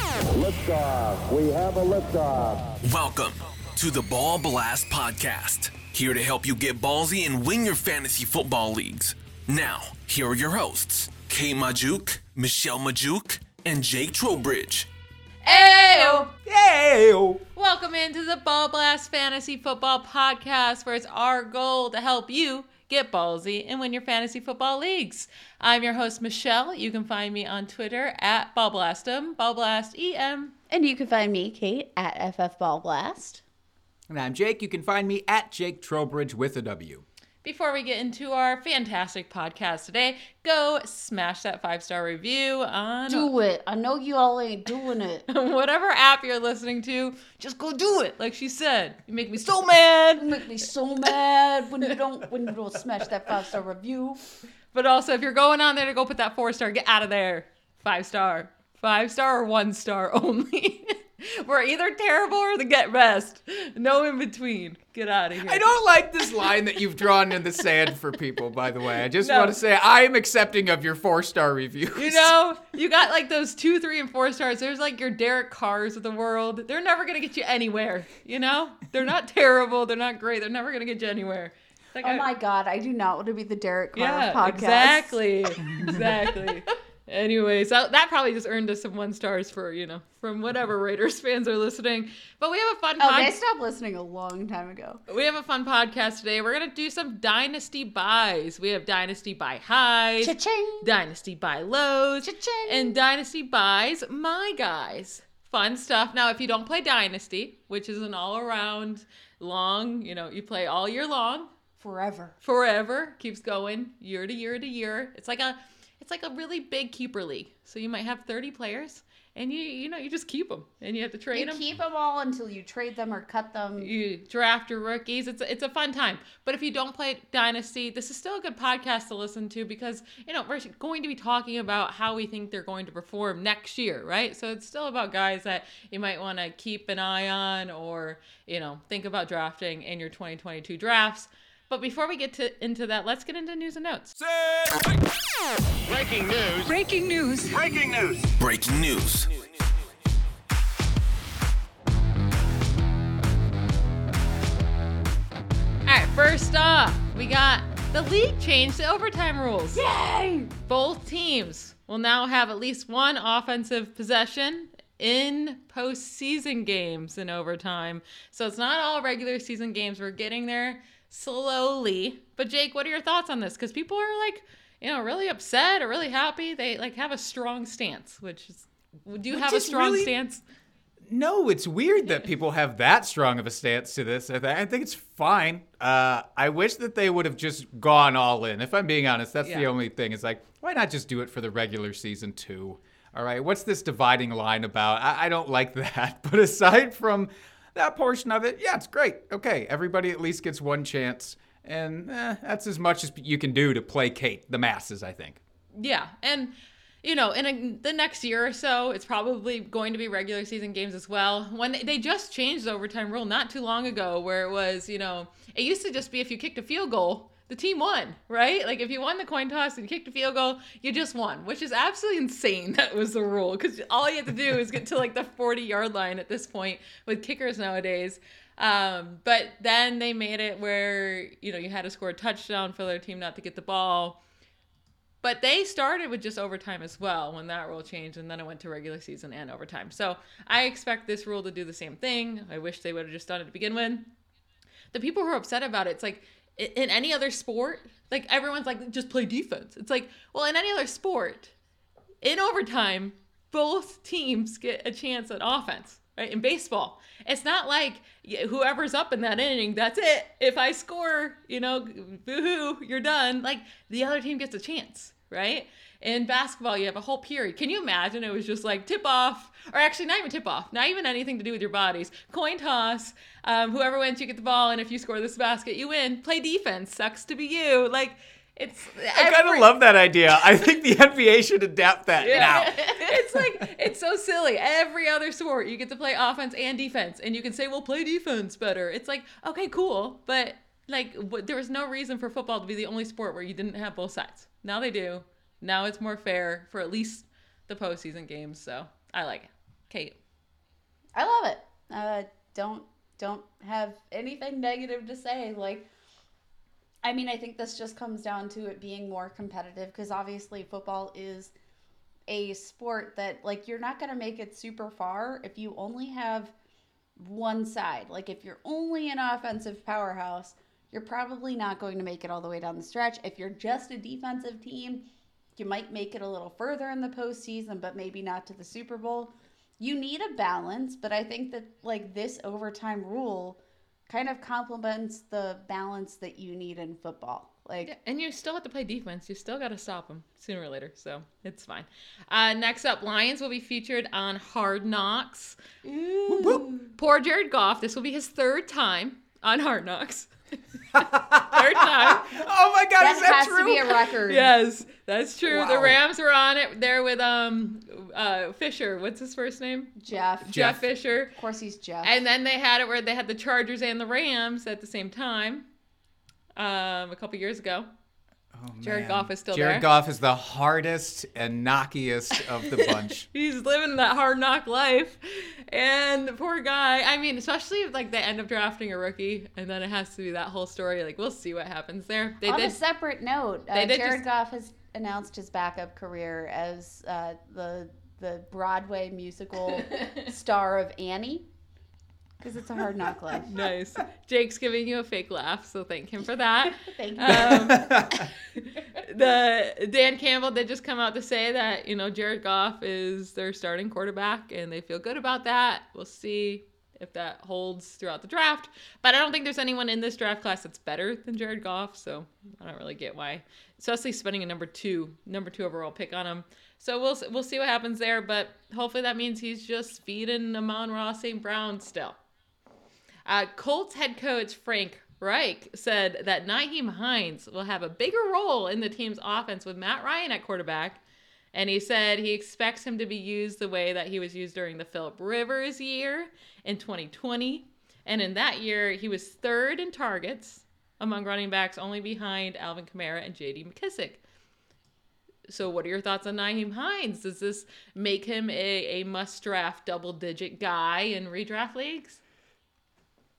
Liftoff. We have a liftoff. Welcome to the Ball Blast Podcast. Here to help you get ballsy and win your fantasy football leagues. Now, here are your hosts, Kay Majuk, Michelle Majuk, and Jake Trowbridge. Ayo! Hey! Welcome into the Ball Blast Fantasy Football Podcast, where it's our goal to help you get ballsy and win your fantasy football leagues. I'm your host, Michelle. You can find me on Twitter at BallBlastem, BallBlastEM. And you can find me, Kate, at FFBallBlast. And I'm Jake. You can find me at Jake Trowbridge with a W. Before we get into our fantastic podcast today, go smash that five star review on Do it. I know you all ain't doing it. whatever app you're listening to. Just go do it, like she said. You make me so mad. You make me so mad when you don't when you don't smash that five star review. But also, if you're going on there to go put that four star, get out of there. Five star. Five star or one star only. We're either terrible or the get best. No in between. Get out of here. I don't like this line that you've drawn in the sand for people, by the way. I just No. want to say I am accepting of your four star reviews. You know, you got like those two, three, and four stars. There's like your Derek Carrs of the world. They're never gonna get you anywhere. You know, they're not terrible. They're not great. They're never gonna get you anywhere. Like, Oh I- my god, I do not want to be the Derek Carr Yeah, podcast. exactly, exactly. Anyways, that, that probably just earned us some one stars for you know from whatever mm-hmm. Raiders fans are listening. But we have a fun. Oh, pod- they stopped listening a long time ago. we have a fun podcast today. We're gonna do some dynasty buys. We have dynasty buy highs, Cha-ching. dynasty buy lows, Cha-ching. and dynasty buys my guys. Fun stuff. Now, if you don't play dynasty, which is an all-around long, you know, you play all year long, Forever. forever keeps going year to year to year it's like a it's like a really big keeper league. So you might have 30 players and you you know you just keep them and you have to trade them. You them keep them all until you trade them or cut them. you draft your rookies. It's a, it's a fun time. But if you don't play dynasty this is still a good podcast to listen to because you know we're going to be talking about how we think they're going to perform next year right? So it's still about guys that you might want to keep an eye on or you know think about drafting in your 2022 drafts but before we get to into that let's get into news and notes Breaking news. Breaking news. Breaking news. Breaking news. All right, first off, we got the league changed the overtime rules. Yay! Both teams will now have at least one offensive possession in postseason games in overtime. So it's not all regular season games. We're getting there slowly. But Jake, what are your thoughts on this? Because people are like, you know, really upset or really happy. They like have a strong stance, which is. Do you Which have a strong really- stance? No, it's weird that people have that strong of a stance to this. I, th- I think it's fine. Uh, I wish that they would have just gone all in. If I'm being honest, that's the only thing. It's like, why not just do it for the regular season too? All right, what's this dividing line about? I, I don't like that. But aside from that portion of it, yeah, it's great. Okay, everybody at least gets one chance. And eh, that's as much as you can do to placate the masses, I think. Yeah, and you know, in a, the next year or so, it's probably going to be regular season games as well. When they, they just changed the overtime rule not too long ago, where it was, you know, it used to just be if you kicked a field goal, the team won, right? Like if you won the coin toss and kicked a field goal, you just won, which is absolutely insane. That was the rule because all you had to do is get to like the 40 yard line at this point with kickers nowadays. Um, but then they made it where you know you had to score a touchdown for their team not to get the ball. But they started with just overtime as well when that rule changed, and then it went to regular season and overtime. So I expect this rule to do the same thing. I wish they would have just done it to begin with. The people who are upset about it, it's like in any other sport, like everyone's like, just play defense. It's like, well, in any other sport, in overtime, both teams get a chance at offense. Right? In baseball, it's not like whoever's up in that inning, that's it. If I score, you know, boo-hoo, you're done. Like the other team gets a chance, right? In basketball, you have a whole period. Can you imagine it was just like tip off, or actually not even tip off, not even anything to do with your bodies. Coin toss, um, whoever wins, you get the ball, and if you score this basket, you win. Play defense, sucks to be you. Like, it's I kind of love that idea. I think the NBA should adapt that now. it's like it's so silly. Every other sport, you get to play offense and defense, and you can say, "Well, play defense better." It's like, okay, cool, but like, w- there was no reason for football to be the only sport where you didn't have both sides. Now they do. Now it's more fair for at least the postseason games. So I like it. Kate, I love it. Uh, don't don't have anything negative to say. Like, I mean, I think this just comes down to it being more competitive because obviously football is a sport that like you're not going to make it super far if you only have one side. Like if you're only an offensive powerhouse, you're probably not going to make it all the way down the stretch. If you're just a defensive team, you might make it a little further in the postseason, but maybe not to the Super Bowl. You need a balance, but I think that like this overtime rule kind of complements the balance that you need in football. Like and you still have to play defense. You still got to stop them sooner or later, so it's fine. Uh, next up, Lions will be featured on Hard Knocks. Poor Jared Goff. This will be his third time on Hard Knocks. third time. Oh my God, that is that has true? to be a record. Yes, that's true. The Rams were on it there with um uh Fisher. What's his first name? Jeff. Jeff, Jeff. Fisher. Of course he's Jeff. And then they had it where they had the Chargers and the Rams at the same time. Um, a couple years ago. Jared Man. Goff is still Jared there. Goff is the hardest and knockiest of the bunch. He's living that hard knock life. And the poor guy, I mean, especially if like they end up drafting a rookie and then it has to be that whole story. Like we'll see what happens there. They On did a separate note, uh, they did Jared just- Goff has announced his backup career as uh, the the Broadway musical star of Annie, because it's a hard knock life. nice. Jake's giving you a fake laugh, so thank him for that. Thank you. Um, the Dan Campbell did just come out to say that you know Jared Goff is their starting quarterback, and they feel good about that. We'll see if that holds throughout the draft. But I don't think there's anyone in this draft class that's better than Jared Goff, so I don't really get why, especially spending a number two, number two overall pick on him. So we'll we'll see what happens there, but hopefully that means he's just feeding Amon-Ra St. Brown still. Uh, Colts head coach Frank Reich said that Nyheim Hines will have a bigger role in the team's offense with Matt Ryan at quarterback. And he said he expects him to be used the way that he was used during the Philip Rivers year in 2020. And in that year, he was third in targets among running backs, only behind Alvin Kamara and JD McKissic. So, what are your thoughts on Nyheim Hines? Does this make him a, a must draft double digit guy in redraft leagues?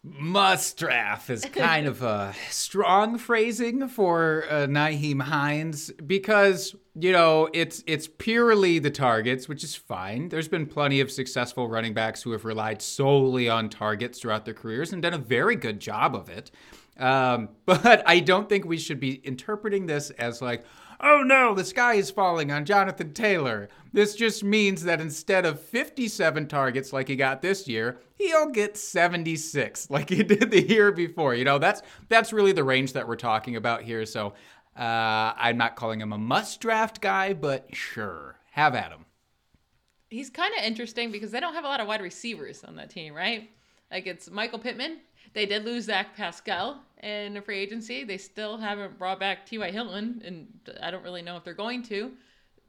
Must draft is kind of a strong phrasing for uh, Nyheim Hines because you know it's it's purely the targets, which is fine. There's been plenty of successful running backs who have relied solely on targets throughout their careers and done a very good job of it. Um, but I don't think we should be interpreting this as like, oh no, the sky is falling on Jonathan Taylor. This just means that instead of 57 targets like he got this year, he'll get 76 like he did the year before. You know, that's that's really the range that we're talking about here. So uh, I'm not calling him a must draft guy, but sure, have at him. he's kind of interesting because they don't have a lot of wide receivers on that team, right? Like it's Michael Pittman. They did lose Zach Pascal in a free agency. They still haven't brought back T.Y. Hilton, and I don't really know if they're going to.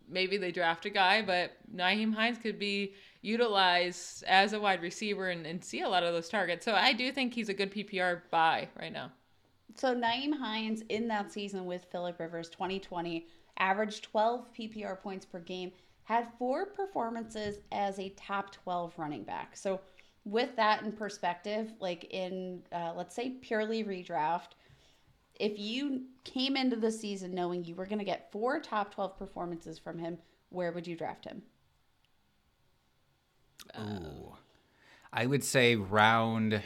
Maybe they draft a guy, but Nyheim Hines could be utilized as a wide receiver and, and see a lot of those targets. So I do think he's a good PPR buy right now. So Nyheim Hines in that season with Philip Rivers 2020 averaged 12 PPR points per game, had four performances as a top 12 running back. So with that in perspective, like in uh, let's say purely redraft, if you came into the season knowing you were going to get four top 12 performances from him, where would you draft him? I would say round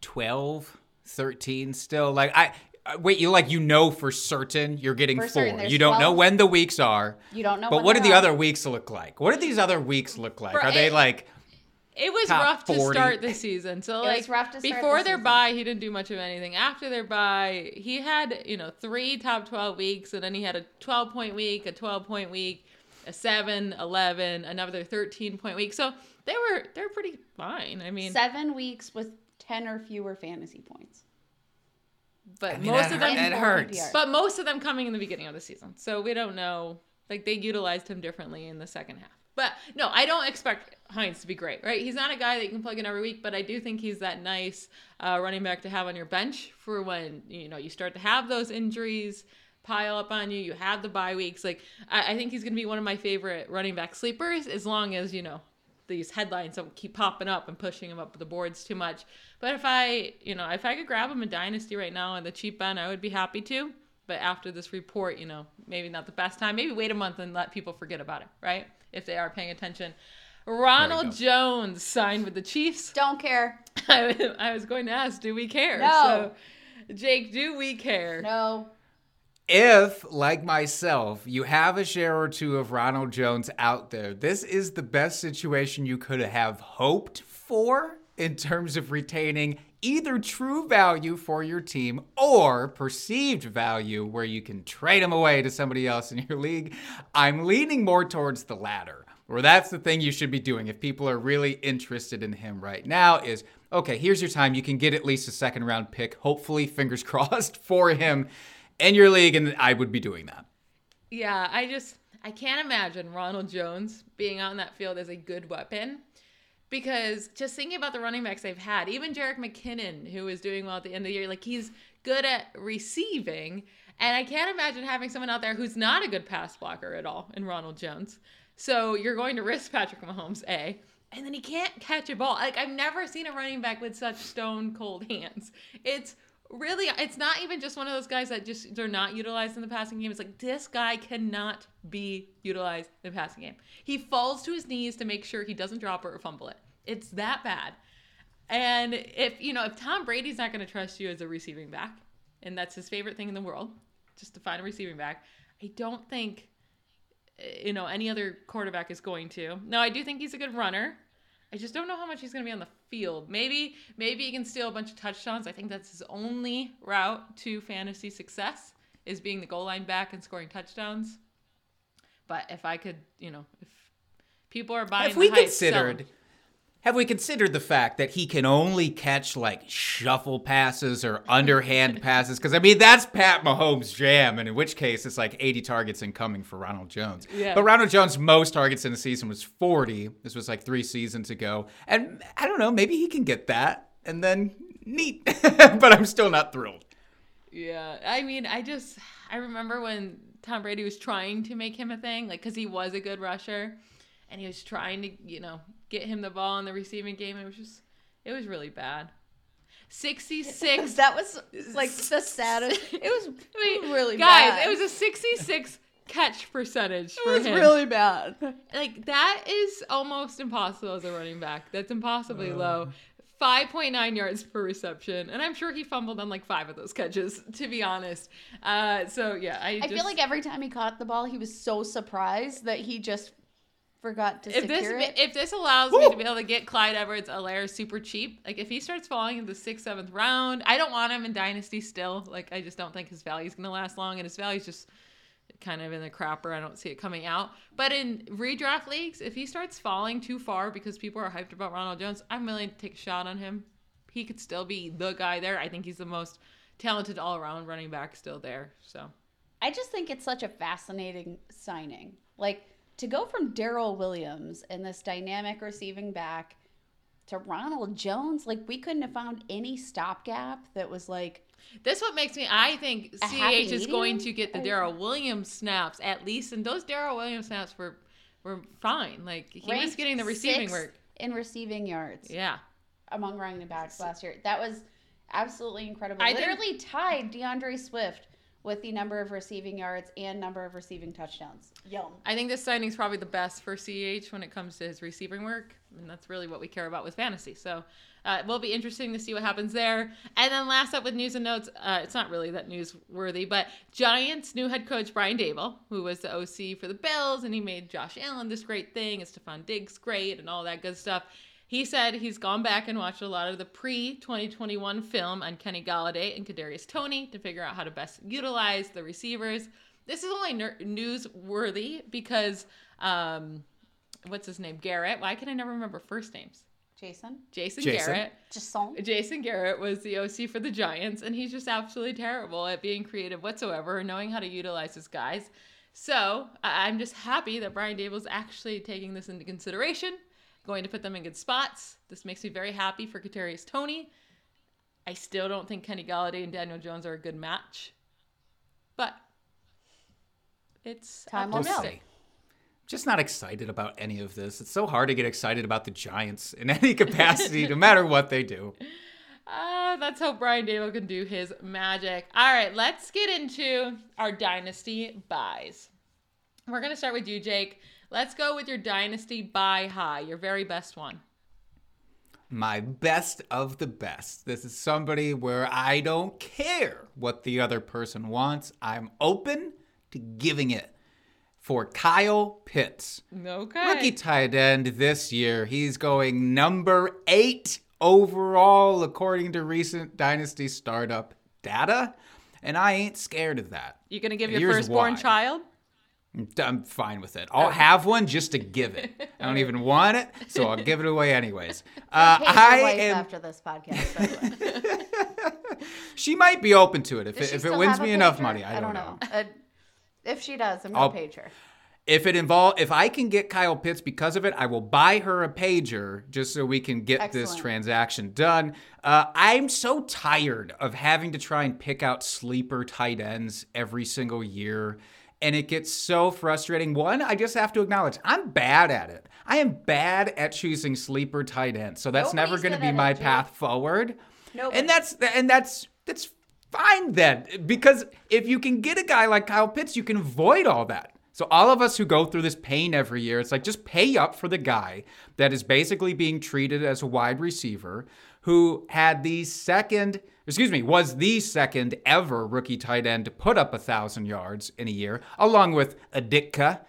12, 13 still. Like I uh, wait, you like you know for certain you're getting For four. certain, you don't know when the weeks are. You don't know But when what do the other weeks look like? What do these other weeks look like? For Are they like It was Top rough to start the season. So It like was rough to start before their season. bye, he didn't do much of anything. After their bye, he had you know three top twelve weeks, and then he had a twelve point week, a twelve point week, a 7, 11, another thirteen point week. So they were they're pretty fine. I mean, Seven weeks with ten or fewer fantasy points. but I mean, most that of them that And hurts. But most of them coming in the beginning of the season. So we don't know. Like they utilized him differently in the second half. But no, I don't expect Hines to be great, right? He's not a guy that you can plug in every week, but I do think he's that nice uh, running back to have on your bench for when you know you start to have those injuries pile up on you. You have the bye weeks. Like I, I think he's going to be one of my favorite running back sleepers as long as you know these headlines don't keep popping up and pushing him up the boards too much. But if I, you know, if I could grab him in Dynasty right now on the cheap end, I would be happy to. But after this report, you know, maybe not the best time. Maybe wait a month and let people forget about it, right? If they are paying attention. Ronald. Jones signed with the Chiefs. Don't care. I, I was going to ask, do we care? No. So, Jake, do we care? No. if, like myself, you have a share or two of Ronald Jones out there, this is the best situation you could have hoped for in terms of retaining either true value for your team or perceived value where you can trade him away to somebody else in your league. I'm leaning more towards the latter. Or that's the thing you should be doing if people are really interested in him right now is okay, here's your time. You can get at least a second round pick, hopefully, fingers crossed, for him in your league, and I would be doing that. Yeah, I just I can't imagine Ronald Jones being in that field as a good weapon. Because just thinking about the running backs they've had, even Jerick McKinnon, who was doing well at the end of the year, like he's good at receiving. And I can't imagine having someone out there who's not a good pass blocker at all in Ronald Jones. So you're going to risk Patrick Mahomes, A. And then he can't catch a ball. Like I've never seen a running back with such stone cold hands. It's really it's not even just one of those guys that just they're not utilized in the passing game. It's like this guy cannot be utilized in the passing game. He falls to his knees to make sure he doesn't drop it or fumble it. It's that bad. And if you know, if Tom Brady's not going to trust you as a receiving back, and that's his favorite thing in the world, just to find a receiving back, I don't think eh, you know any other quarterback is going to. Now, I do think he's a good runner. I just don't know how much he's going to be on the field. Maybe maybe he can steal a bunch of touchdowns. I think that's his only route to fantasy success is being the goal line back and scoring touchdowns. But if I could, you know, if people are buying Have we the hype, considered? sell. Have we considered the fact that he can only catch like shuffle passes or underhand passes? Because I mean, that's Pat Mahomes' jam, and in which case it's like 80 targets incoming for Ronald Jones. Yeah. But Ronald Jones' most targets in a season was 40. This was like three seasons ago, and I don't know, maybe he can get that, and then neat. but I'm still not thrilled. Yeah, I mean, I just I remember when Tom Brady was trying to make him a thing, like because he was a good rusher, and he was trying to you know get him the ball in the receiving game. It was just it was really bad. Sixty six. That was like the saddest. It was really guys. bad. It was a sixty six catch percentage for It was him. really bad. like that is almost impossible as a running back. That's impossibly low. 5.9 yards per reception, and I'm sure he fumbled on like five of those catches. To be honest, uh, so yeah, I, I just, feel like every time he caught the ball, he was so surprised that he just forgot to if this it. if this allows me to be able to get Clyde Edwards-Helaire super cheap, like if he starts falling in the sixth seventh round, I don't want him in dynasty still. Like I just don't think his value is gonna last long, and his value's just kind of in the crapper. I don't see it coming out. But in redraft leagues, if he starts falling too far because people are hyped about Ronald Jones, I'm willing to take a shot on him. He could still be the guy there. I think he's the most talented all around running back still there. So I just think it's such a fascinating signing. Like to go from Darrel Williams and this dynamic receiving back to Ronald Jones, like we couldn't have found any stopgap that was like This what makes me. I think CH is going to get the Darrel Williams snaps at least, and those Darrel Williams snaps were were fine. Like he was getting the receiving work. in receiving yards Yeah, among running backs last year. That was absolutely incredible. I Literally tied D'Andre Swift with the number of receiving yards and number of receiving touchdowns. Yum. I think this signing is probably the best for CH when it comes to his receiving work, and that's really what we care about with fantasy. So. Uh, it will be interesting to see what happens there. And then last up with news and notes, uh, it's not really that newsworthy, but Giants' new head coach Brian Daboll, who was the OC for the Bills, and he made Josh Allen this great thing, and Stefon Diggs great, and all that good stuff. He said he's gone back and watched a lot of the pre 2021 film on Kenny Golladay and Kadarius Toney to figure out how to best utilize the receivers. This is only ner- newsworthy because um, what's his name? Garrett. Why can I never remember first names? Jason, Jason, Jason. Garrett. Jason. Jason Garrett was the OC for the Giants, and he's just absolutely terrible at being creative whatsoever or knowing how to utilize his guys. So I- I'm just happy that Brian Daboll's actually taking this into consideration, going to put them in good spots. This makes me very happy for Kadarius Toney. I still don't think Kenny Golladay and Daniel Jones are a good match, but it's Time will optimistic. tell. Just not excited about any of this. It's so hard to get excited about the Giants in any capacity, no matter what they do. Uh, let's hope Brian Daboll can do his magic. All right, let's get into our dynasty buys. We're going to start with you, Jake. Let's go with your dynasty buy high, your very best one. My best of the best. This is somebody where I don't care what the other person wants. I'm open to giving it for Kyle Pitts. Okay. Rookie tight end this year. He's going number eight overall, according to recent Dynasty startup data. And I ain't scared of that. You going to give And your firstborn why. child? I'm fine with it. I'll have one just to give it. I don't even want it, so I'll give it away anyways. Uh, I am. after this podcast. By the way. She might be open to it if Does it, if it wins me enough money. I don't, know. Uh, if she does, I'm I'll- gonna page her. If it involve, if I can get Kyle Pitts because of it, I will buy her a pager just so we can get this transaction done. Uh, I'm so tired of having to try and pick out sleeper tight ends every single year. And it gets so frustrating. One, I just have to acknowledge I'm bad at it. I am bad at choosing sleeper tight ends. So that's never going to be my path forward. Nobody. And that's and that's that's fine then because if you can get a guy like Kyle Pitts, you can avoid all that. So all of us who go through this pain every year, it's like just pay up for the guy that is basically being treated as a wide receiver who had the second, excuse me, was the second ever rookie tight end to put up a thousand yards in a year, along with Aditka.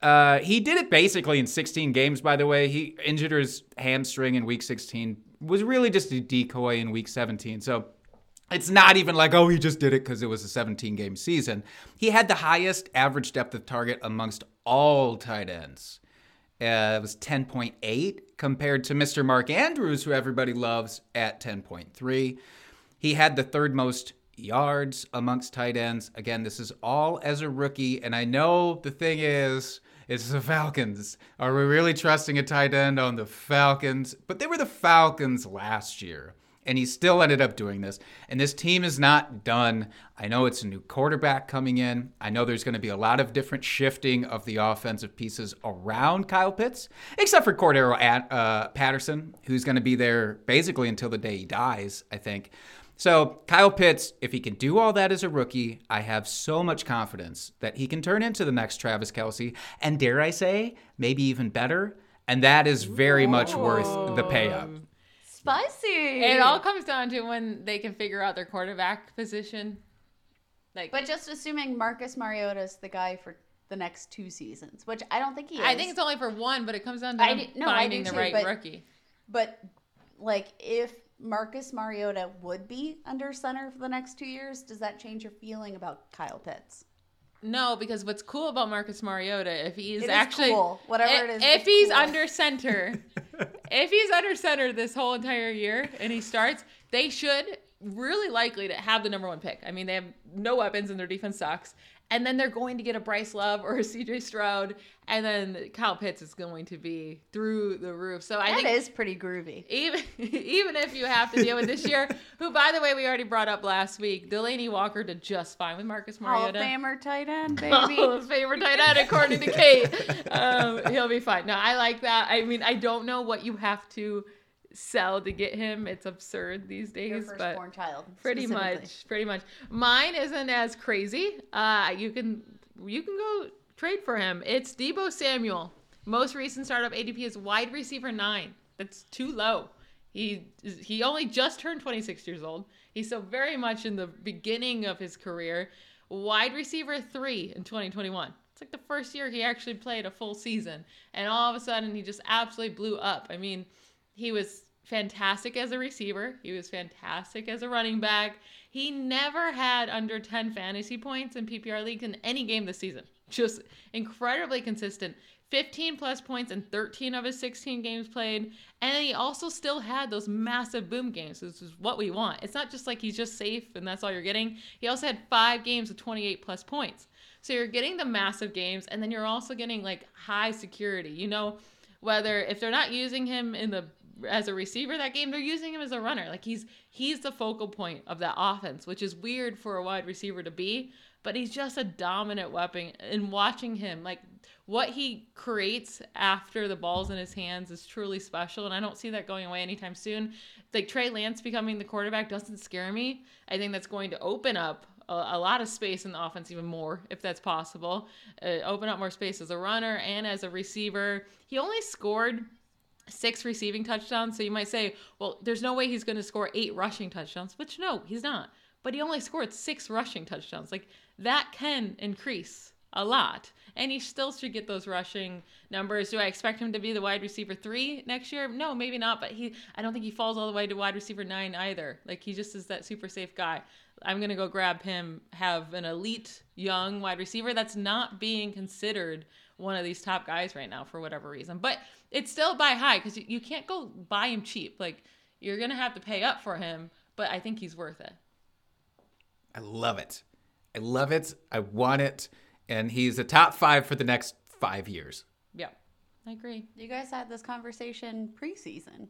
Uh, he did it basically in 16 games, by the way. He injured his hamstring in week 16, was really just a decoy in week 17. So it's not even like, oh, he just did it because it was a 17 game season. He had the highest average depth of target amongst all tight ends. Uh, it was 10.8 compared to Mr. Mark Andrews, who everybody loves, at 10.3. He had the third most yards amongst tight ends. Again, this is all as a rookie. And I know the thing is, it's the Falcons. Are we really trusting a tight end on the Falcons? But they were the Falcons last year. And he still ended up doing this. And this team is not done. I know it's a new quarterback coming in. I know there's going to be a lot of different shifting of the offensive pieces around Kyle Pitts, except for Cordarrelle uh, Patterson, who's going to be there basically until the day he dies, I think. So, Kyle Pitts, if he can do all that as a rookie, I have so much confidence that he can turn into the next Travis Kelce, and dare I say, maybe even better. And that is very much worth the pay up. Spicy. It all comes down to when they can figure out their quarterback position. Like, But just assuming Marcus Mariota is the guy for the next two seasons, which I don't think he is. I think it's only for one, but it comes down to I do- no, I finding do the too, right but- rookie. But like, if Marcus Mariota would be under center for the next two years, does that change your feeling about Kyle Pitts? No, because what's cool about Marcus Mariota, if he's It is actually cool. Whatever i- it is, if he's cool. under center, if he's under center this whole entire year and he starts, they should really likely to have the number one pick. I mean, they have no weapons and their defense sucks. And then they're going to get a Bryce Love or a CJ Stroud, and then Kyle Pitts is going to be through the roof. So I That think is pretty groovy. even even if you have to deal with this year, who by the way we already brought up last week, Delanie Walker did just fine with Marcus Hall of Mariota. Famer tight end, Hall baby. of Famer tight end, according to Kate. Um, he'll be fine. No, I like that. I mean, I don't know what you have to sell to get him. It's absurd these Your days, but child. pretty much, pretty much. Mine isn't as crazy. Uh, you can you can go trade for him. It's Deebo Samuel. Most recent startup ADP is wide receiver nine. That's too low. He he only just turned 26 years old. He's still very much in the beginning of his career. Wide receiver three in 2021. It's like the first year he actually played a full season, and all of a sudden he just absolutely blew up. I mean, He was fantastic as a receiver. He was fantastic as a running back. He never had under 10 fantasy points in PPR leagues in any game this season. Just incredibly consistent. 15 plus points in 13 of his 16 games played. And he also still had those massive boom games. This is what we want. It's not just like he's just safe and that's all you're getting. He also had five games of 28 plus points. So you're getting the massive games and then you're also getting like high security. You know, whether if they're not using him in the as a receiver that game, they're using him as a runner. Like he's he's the focal point of that offense, which is weird for a wide receiver to be, but he's just a dominant weapon. And watching him, like what he creates after the ball's in his hands is truly special, and I don't see that going away anytime soon. Like Trey Lance becoming the quarterback doesn't scare me. I think that's going to open up a, lot of space in the offense even more if that's possible. Uh, open up more space as a runner and as a receiver. He only scored six receiving touchdowns. So you might say, well, there's no way he's going to score eight rushing touchdowns, which no, he's not. But he only scored six rushing touchdowns. Like that can increase a lot. And he still should get those rushing numbers. Do I expect him to be the wide receiver three next year? No, maybe not. But he, I don't think he falls all the way to wide receiver nine either. Like he just is that super safe guy. I'm gonna go grab him. Have an elite young wide receiver that's not being considered one of these top guys right now for whatever reason. But it's still buy high because you can't go buy him cheap. Like you're gonna have to pay up for him, but I think he's worth it. I love it. I love it. I want it. And he's a top five for the next five years. Yeah, I agree. You guys had this conversation preseason.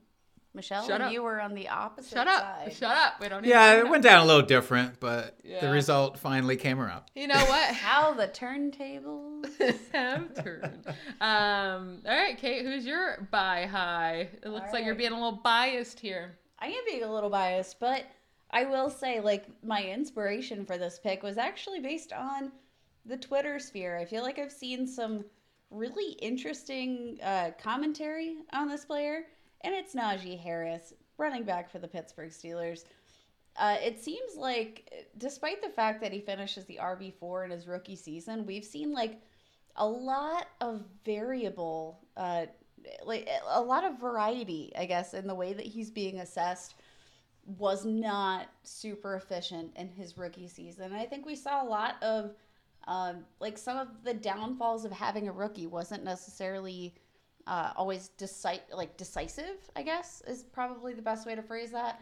Michelle Shut and up. you were on the opposite Shut up. side. Shut up. We don't need Yeah, it went down a little different, but the result finally came around. You know what? How the turntables. have turned. Um, all right, Kate, who's your buy high? It looks All like you're right. being a little biased here. I am being a little biased, but I will say, like, my inspiration for this pick was actually based on the Twitter sphere. I feel like I've seen some really interesting uh, commentary on this player, and it's Najee Harris, running back for the Pittsburgh Steelers. Uh, it seems like, despite the fact that he finishes the RB4 in his rookie season, we've seen like a lot of variable, uh, like a lot of variety, I guess, in the way that he's being assessed was not super efficient in his rookie season. I think we saw a lot of um, like some of the downfalls of having a rookie wasn't necessarily uh, always deci- like decisive. I guess is probably the best way to phrase that.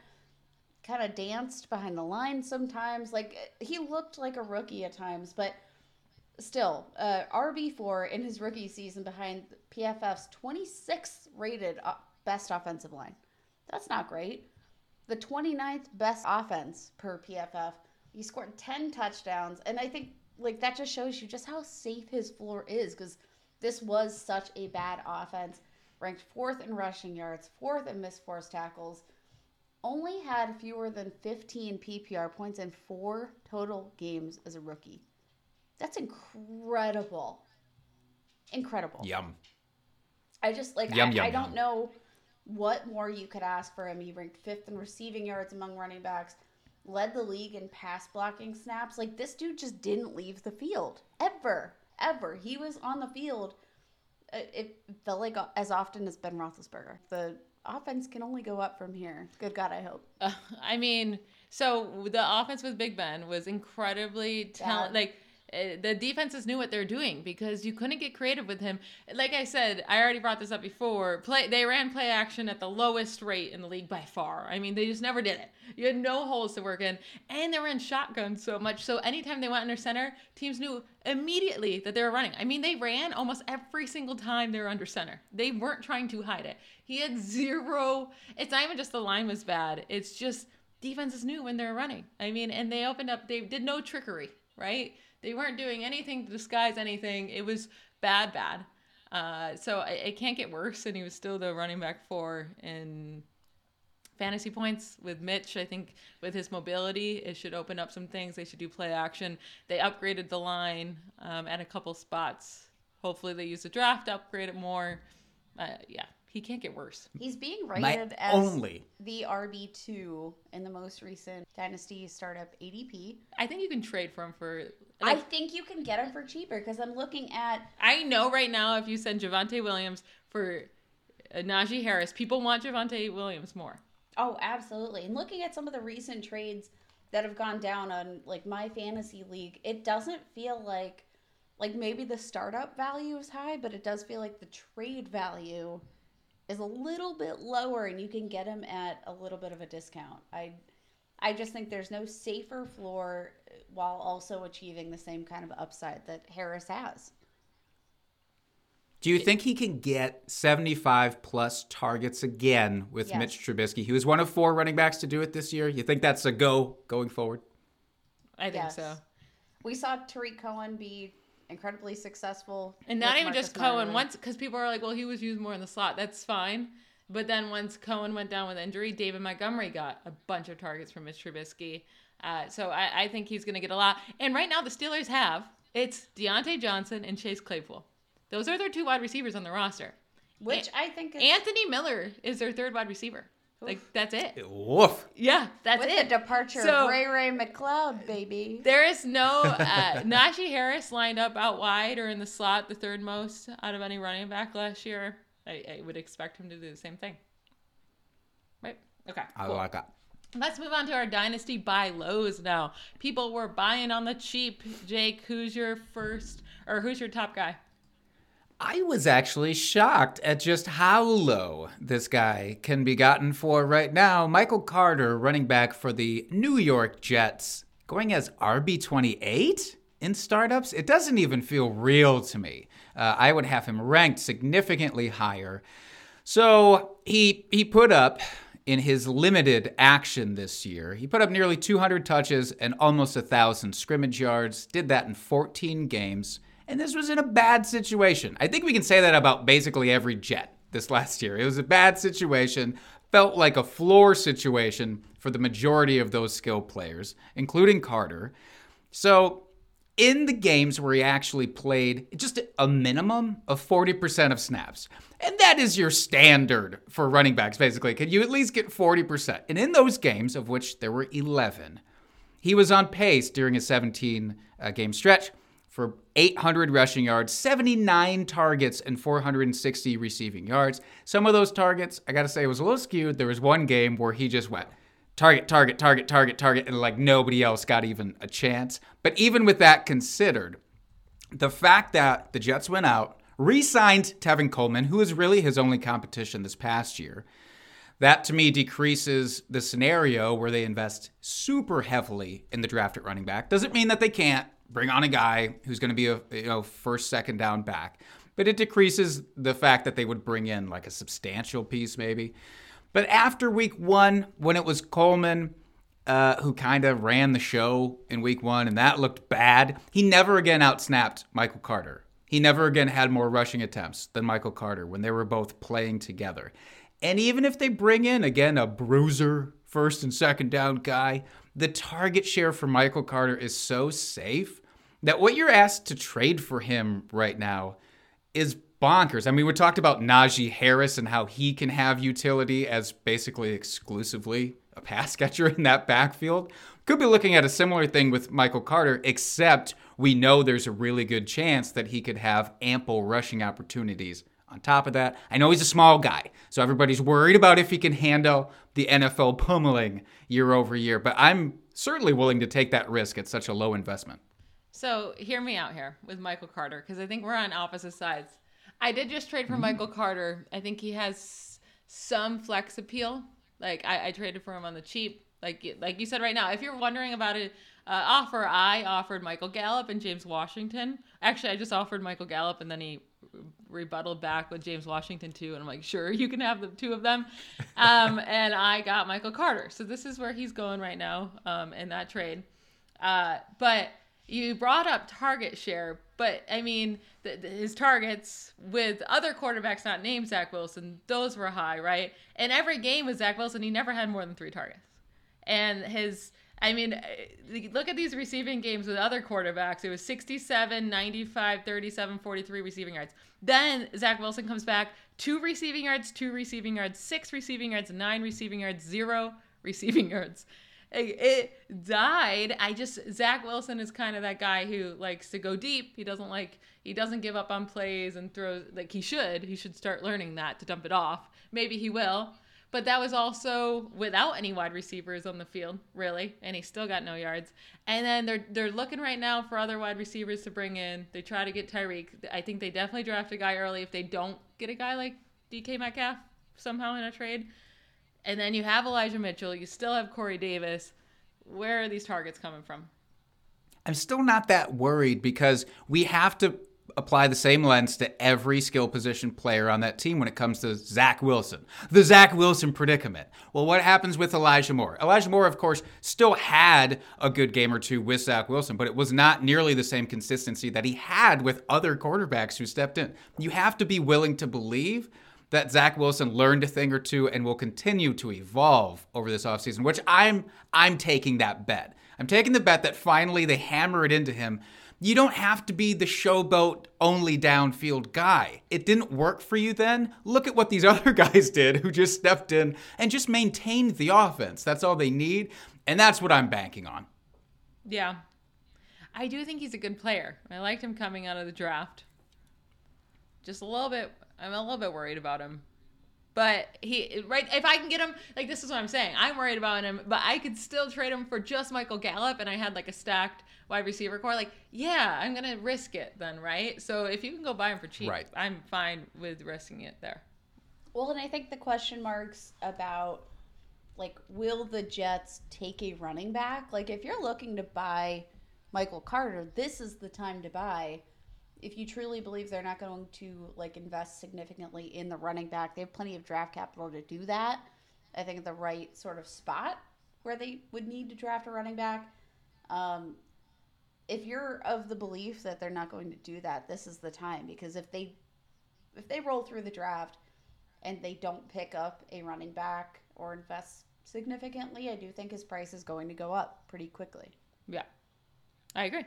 Kind of danced behind the line sometimes. Like he looked like a rookie at times, but still, uh, RB four in his rookie season behind PFF's 26th rated uh, best offensive line. That's not great the 29th best offense per PFF. He scored 10 touchdowns. And I think like that just shows you just how safe his floor is because this was such a bad offense. Ranked fourth in rushing yards, fourth in missed force tackles. Only had fewer than 15 PPR points in four total games as a rookie. That's incredible. Incredible. Yum. I just like Yum, I, yum, I don't yum. know what more you could ask for him. He ranked fifth in receiving yards among running backs, led the league in pass blocking snaps. Like this dude just didn't leave the field ever, ever. He was on the field. uh, It felt like as often as Ben Roethlisberger. The offense can only go up from here. Good God, I hope. Uh, I mean, so the offense with Big Ben was incredibly talented. Like uh, Eh, the defenses knew what they're doing because you couldn't get creative with him. Like I said, I already brought this up before. Play they ran play action at the lowest rate in the league by far. I mean, they just never did it. You had no holes to work in, and they were in shotgun so much. So anytime they went under center, teams knew immediately that they were running. I mean, they ran almost every single time they were under center. They weren't trying to hide it. He had zero. It's not even just the line was bad. It's just defenses knew when they were running. I mean, and they opened up. They did no trickery, right? They weren't doing anything to disguise anything. It was bad, bad. Uh, so it, it can't get worse. And he was still the running back four in fantasy points with Mitch. I think with his mobility, it should open up some things. They should do play action. They upgraded the line um, at a couple spots. Hopefully, they use the draft upgrade it more. Uh, yeah, he can't get worse. He's being My rated as only. the RB2 in the most recent Dynasty startup ADP. I think you can trade for him for. I think you can get him for cheaper because I'm looking at I know right now if you send Javonte Williams for uh, Najee Harris. People want Javonte Williams more. Oh, absolutely. And looking at some of the recent trades that have gone down on like my fantasy league, it doesn't feel like like maybe the startup value is high, but it does feel like the trade value is a little bit lower and you can get them at a little bit of a discount. I I just think there's no safer floor uh, while also achieving the same kind of upside that Harris has. Do you think he can get 75 plus targets again with Yes. Mitch Trubisky? He was one of four running backs to do it this year. You think that's a go going forward? I think Yes. so. We saw Tarik Cohen be incredibly successful. And not even just Cohen. Mariota. Once, because people are like, well, he was used more in the slot. That's fine. But then once Cohen went down with injury, David Montgomery got a bunch of targets from Mitch Trubisky. Uh, so I, I think he's going to get a lot. And right now, the Steelers have it's Diontae Johnson and Chase Claypool. Those are their two wide receivers on the roster. which I think is Anthony Miller is their third wide receiver. Like that's it. Woof. Yeah, that's with it. the departure So- of Ray Ray McLeod, baby. There is no uh, Najee Harris lined up out wide or in the slot, the third most out of any running back last year. I, I would expect him to do the same thing. Right? Okay. I cool. like that. Let's move on to our dynasty buy lows now. People were buying on the cheap. Jake, who's your first or who's your top guy? I was actually shocked at just how low this guy can be gotten for right now. Michael Carter, running back for the New York Jets, going as RB28 in startups. It doesn't even feel real to me. Uh, I would have him ranked significantly higher. So he he put up in his limited action this year. He put up nearly 200 touches and almost a thousand scrimmage yards. Did that in 14 games, and this was in a bad situation. I think we can say that about basically every Jet this last year. It was a bad situation. Felt like a floor situation for the majority of those skill players, including Carter. So in the games where he actually played just a minimum of 40% of snaps. And that is your standard for running backs, basically. Can you at least get 40%? And in those games, of which there were 11, he was on pace during a 17 uh, game stretch for 800 rushing yards, 79 targets, and 460 receiving yards. Some of those targets, I got to say, was a little skewed. There was one game where he just went target, target, target, target, target, and like nobody else got even a chance. But even with that considered, the fact that the Jets went out, re signed Tevin Coleman, who is really his only competition this past year, that to me decreases the scenario where they invest super heavily in the draft at running back. Doesn't mean that they can't bring on a guy who's going to be a you know first second down back, but it decreases the fact that they would bring in like a substantial piece maybe. But after week one, when it was Coleman uh, who kind of ran the show in week one, and that looked bad, he never again outsnapped Michael Carter. He never again had more rushing attempts than Michael Carter when they were both playing together. And even if they bring in, again, a bruiser, first and second down guy, the target share for Michael Carter is so safe that what you're asked to trade for him right now is bonkers. I mean, we talked about Najee Harris and how he can have utility as basically exclusively a pass catcher in that backfield. Could be looking at a similar thing with Michael Carter, except we know there's a really good chance that he could have ample rushing opportunities. On top of that, I know he's a small guy, so everybody's worried about if he can handle the NFL pummeling year over year, but I'm certainly willing to take that risk at such a low investment. So hear me out here with Michael Carter because I think we're on opposite sides. I did just trade for Michael Carter. I think he has some flex appeal. Like I, I traded for him on the cheap. Like like you said right now, if you're wondering about an uh, offer, I offered Michael Gallup and James Washington. Actually, I just offered Michael Gallup and then he rebutted back with James Washington too, and I'm like, sure, you can have the two of them. Um, and I got Michael Carter. So this is where he's going right now um, in that trade. Uh, but you brought up target share, but I mean, the, the- his targets with other quarterbacks not named Zach Wilson, those were high, right? And every game with Zach Wilson, he never had more than three targets. And his, I mean, uh, look at these receiving games with other quarterbacks. It was 67, 95, 37, 43 receiving yards. Then Zach Wilson comes back, two receiving yards, two receiving yards, six receiving yards, nine receiving yards, zero receiving yards. it died. I just Zach Wilson is kind of that guy who likes to go deep. He doesn't like he doesn't give up on plays and throws like he should. He should start learning that to dump it off. Maybe he will. But that was also without any wide receivers on the field, really, and he still got no yards. And then they're they're looking right now for other wide receivers to bring in. They try to get Tyreek. I think they definitely draft a guy early if they don't get a guy like DK Metcalf somehow in a trade. And then you have Elijah Mitchell. You still have Corey Davis. Where are these targets coming from? I'm still not that worried because we have to apply the same lens to every skill position player on that team when it comes to Zach Wilson. The Zach Wilson predicament. Well, what happens with Elijah Moore? Elijah Moore, of course, still had a good game or two with Zach Wilson, but it was not nearly the same consistency that he had with other quarterbacks who stepped in. You have to be willing to believe that Zach Wilson learned a thing or two and will continue to evolve over this offseason, which I'm I'm taking that bet. I'm taking the bet that finally they hammer it into him. You don't have to be the showboat only downfield guy. It didn't work for you then. Look at what these other guys did who just stepped in and just maintained the offense. That's all they need. And that's what I'm banking on. Yeah. I do think he's a good player. I liked him coming out of the draft. Just a little bit I'm a little bit worried about him. But he right if I can get him like this is what I'm saying. I'm worried about him, but I could still trade him for just Michael Gallup and I had like a stacked wide receiver corps. Like, yeah, I'm gonna risk it then, right? So if you can go buy him for cheap, right. I'm fine with risking it there. Well, and I think the question marks about like will the Jets take a running back? Like if you're looking to buy Michael Carter, this is the time to buy if you truly believe they're not going to like invest significantly in the running back, they have plenty of draft capital to do that. I think the right sort of spot where they would need to draft a running back. Um, if you're of the belief that they're not going to do that, this is the time because if they if they roll through the draft and they don't pick up a running back or invest significantly, I do think his price is going to go up pretty quickly. Yeah. I agree.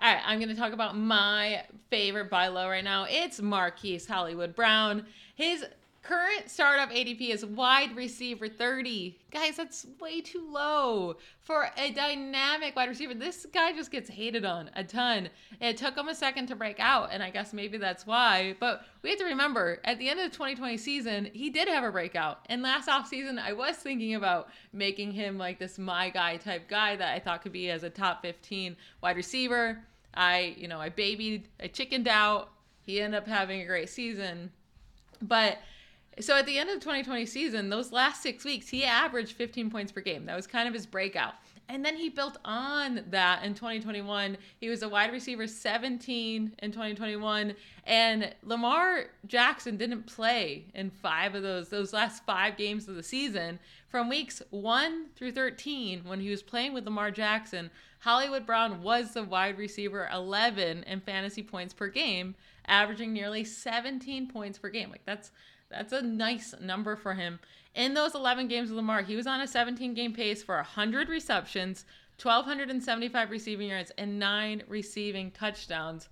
All right, I'm going to talk about my favorite buy low right now. It's Marquise Hollywood Brown. His current startup ADP is wide receiver 30. Guys, that's way too low for a dynamic wide receiver. This guy just gets hated on a ton. It took him a second to break out, and I guess maybe that's why. But we have to remember at the end of the 2020 season, he did have a breakout. And last offseason, I was thinking about making him like this my guy type guy that I thought could be as a top 15 wide receiver. I, you know, I babied, I chickened out. He ended up having a great season. But so at the end of the 2020 season, those last six weeks, he averaged 15 points per game. That was kind of his breakout. And then he built on that in 2021. He was a wide receiver 17 in 2021. And Lamar Jackson didn't play in five of those, those last five games of the season. From weeks one through 13, when he was playing with Lamar Jackson, Hollywood Brown was the wide receiver 11 in fantasy points per game, averaging nearly 17 points per game. Like that's that's a nice number for him. In those 11 games with Lamar, he was on a 17 game pace for 100 receptions, 1,275 receiving yards, and nine receiving touchdowns.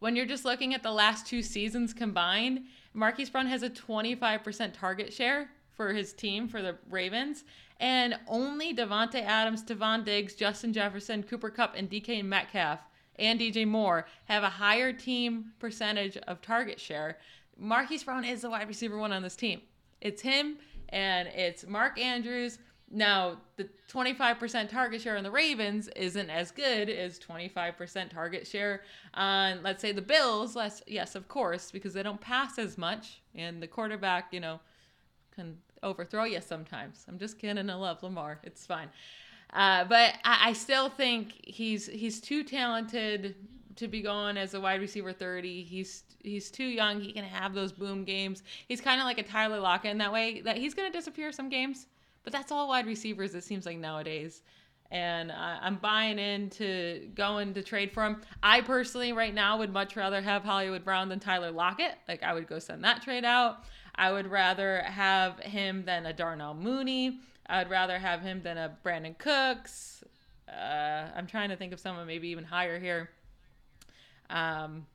When you're just looking at the last two seasons combined, Marquise Brown has a 25% target share for his team, for the Ravens. And only Davante Adams, Stefon Diggs, Justin Jefferson, Cooper Kupp, and DK Metcalf and DJ Moore have a higher team percentage of target share. Marquise Brown is the wide receiver one on this team. It's him and it's Mark Andrews. Now, the 25% target share on the Ravens isn't as good as 25% target share on, let's say, the Bills. Less, yes, of course, because they don't pass as much, and the quarterback, you know, can overthrow you sometimes. I'm just kidding. I love Lamar. It's fine. Uh, but I, I still think he's he's too talented to be going as a wide receiver 30. He's he's too young. He can have those boom games. He's kind of like a Tyler Lockett in that way that he's going to disappear some games, but that's all wide receivers it seems like nowadays. And I'm buying into going to trade for him. I personally, right now, would much rather have Hollywood Brown than Tyler Lockett. Like, I would go send that trade out. I would rather have him than a Darnell Mooney. I'd rather have him than a Brandin Cooks. Uh, I'm trying to think of someone maybe even higher here. Um,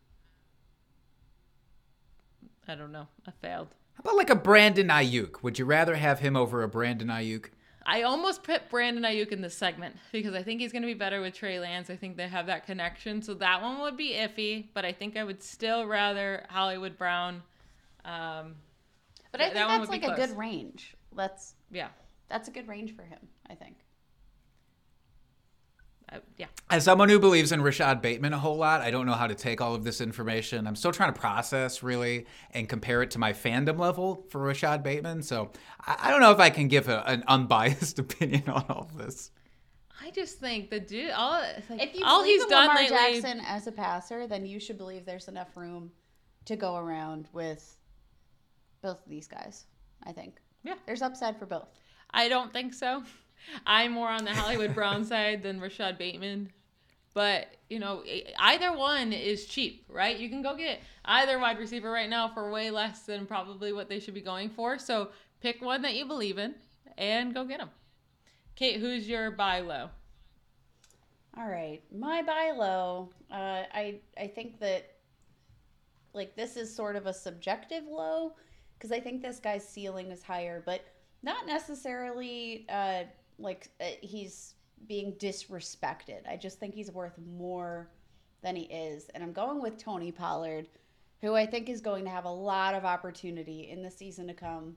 I don't know. I failed. How about like a Brandon Aiyuk? Would you rather have him over a Brandon Aiyuk? I almost put Brandon Aiyuk in this segment because I think he's going to be better with Trey Lance. I think they have that connection. So that one would be iffy, but I think I would still rather Hollywood Brown. Um, But I think one that's like a good range. That's yeah. that's a good range for him, I think. I, yeah. As someone who believes in Rashod Bateman a whole lot, I don't know how to take all of this information. I'm still trying to process really and compare it to my fandom level for Rashod Bateman. So I, I don't know if I can give a, an unbiased opinion on all of this. I just think the dude, all, like, If you all believe he's done Lamar lately. Jackson as a passer, then you should believe there's enough room to go around with both of these guys. I think. Yeah. There's upside for both. I don't think so. I'm more on the Hollywood Brown side than Rashod Bateman. But, you know, either one is cheap, right? You can go get either wide receiver right now for way less than probably what they should be going for. So pick one that you believe in and go get them. Kate, who's your buy low? All right, my buy low. Uh, I I think that like this is sort of a subjective low because I think this guy's ceiling is higher, but not necessarily uh, like uh, he's being disrespected. I just think he's worth more than he is, and I'm going with Tony Pollard, who I think is going to have a lot of opportunity in the season to come.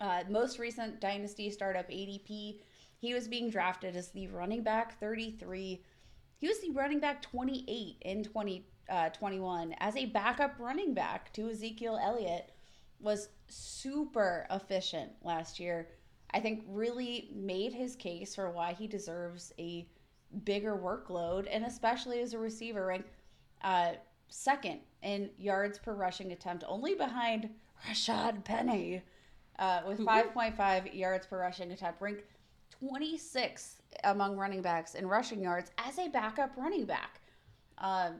Uh, most recent dynasty startup ADP, he was being drafted as the running back 33. He was the running back 28 in 2021 as a backup running back to Ezekiel Elliott. Was super efficient last year. I think really made his case for why he deserves a bigger workload, and especially as a receiver, ranked uh, second in yards per rushing attempt, only behind Rashaad Penny uh, with 5.5 yards per rushing attempt, ranked 26th among running backs in rushing yards as a backup running back. Uh,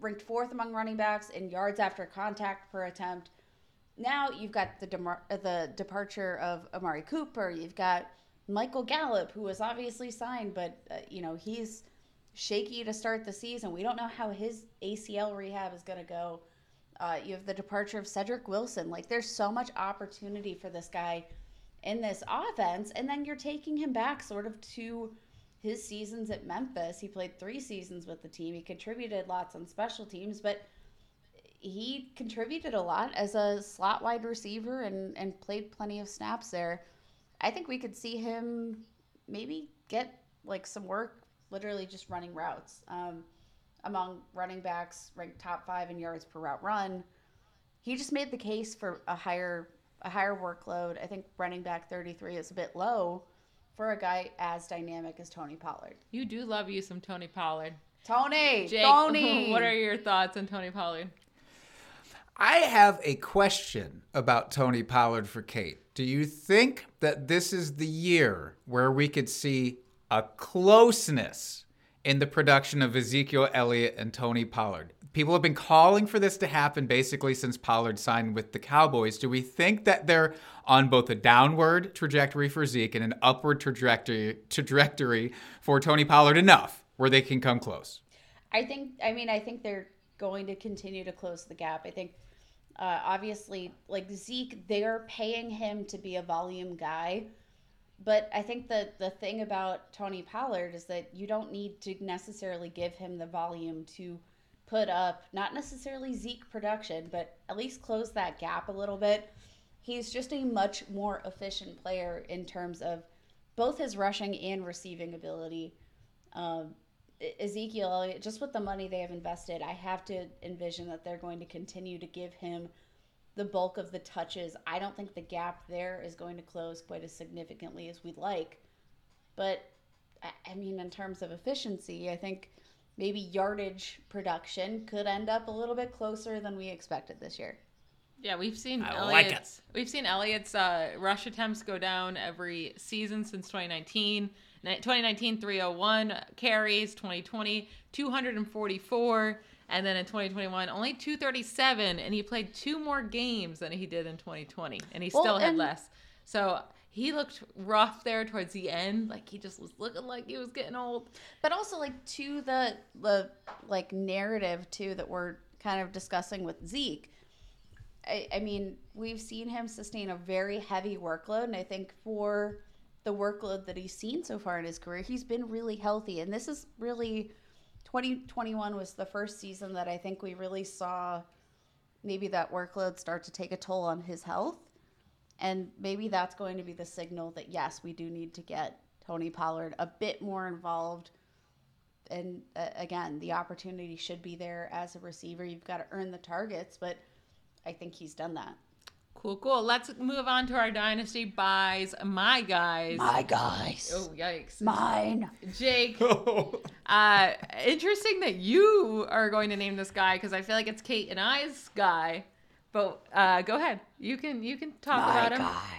ranked fourth among running backs in yards after contact per attempt. Now you've got the demar- uh, the departure of Amari Cooper. You've got Michael Gallup, who was obviously signed, but uh, you know he's shaky to start the season. We don't know how his ACL rehab is going to go. Uh, you have the departure of Cedric Wilson. Like, there's so much opportunity for this guy in this offense. And then you're taking him back sort of to his seasons at Memphis. He played three seasons with the team. He contributed lots on special teams, but he contributed a lot as a slot wide receiver and, and played plenty of snaps there. I think we could see him maybe get like some work literally just running routes. Um, among running backs ranked top five in yards per route run. He just made the case for a higher a higher workload. I think running back 33 is a bit low for a guy as dynamic as Tony Pollard. You do love you some Tony Pollard. Tony, Jake, Tony. what are your thoughts on Tony Pollard? I have a question about Tony Pollard for Kate. Do you think that this is the year where we could see a closeness in the production of Ezekiel Elliott and Tony Pollard? People have been calling for this to happen basically since Pollard signed with the Cowboys. Do we think that they're on both a downward trajectory for Zeke and an upward trajectory trajectory for Tony Pollard enough where they can come close? I think. I mean, I think they're going to continue to close the gap. I think, uh, obviously, like Zeke, they're paying him to be a volume guy. But I think that the thing about Tony Pollard is that you don't need to necessarily give him the volume to put up, not necessarily Zeke production, but at least close that gap a little bit. He's just a much more efficient player in terms of both his rushing and receiving ability. Um, Ezekiel Elliott, just with the money they have invested, I have to envision that they're going to continue to give him the bulk of the touches. I don't think the gap there is going to close quite as significantly as we'd like. But, I- I mean, in terms of efficiency, I think maybe yardage production could end up a little bit closer than we expected this year. Yeah, we've seen I like. Elliott's we've seen Elliott's uh, rush attempts go down every season since 2019. Ni- 2019 301 carries, 2020 244, and then in 2021 only 237 and he played two more games than he did in 2020 and he Well, still had and- less. So he looked rough there towards the end, like he just was looking like he was getting old. but also like to the the like narrative too that we're kind of discussing with Zeke. I, I mean, we've seen him sustain a very heavy workload, and I think for the workload that he's seen so far in his career, he's been really healthy. And this is really 2021 was the first season that I think we really saw maybe that workload start to take a toll on his health. And maybe that's going to be the signal that yes, we do need to get Tony Pollard a bit more involved. And uh, again, the opportunity should be there as a receiver. You've got to earn the targets, but I think he's done that. Cool, cool. Let's move on to our dynasty buys. My guys. My guys. Oh, yikes. Mine. Jake. uh, interesting that you are going to name this guy because I feel like it's Kate and I's guy. But uh, go ahead. You can you can talk My about him. guy.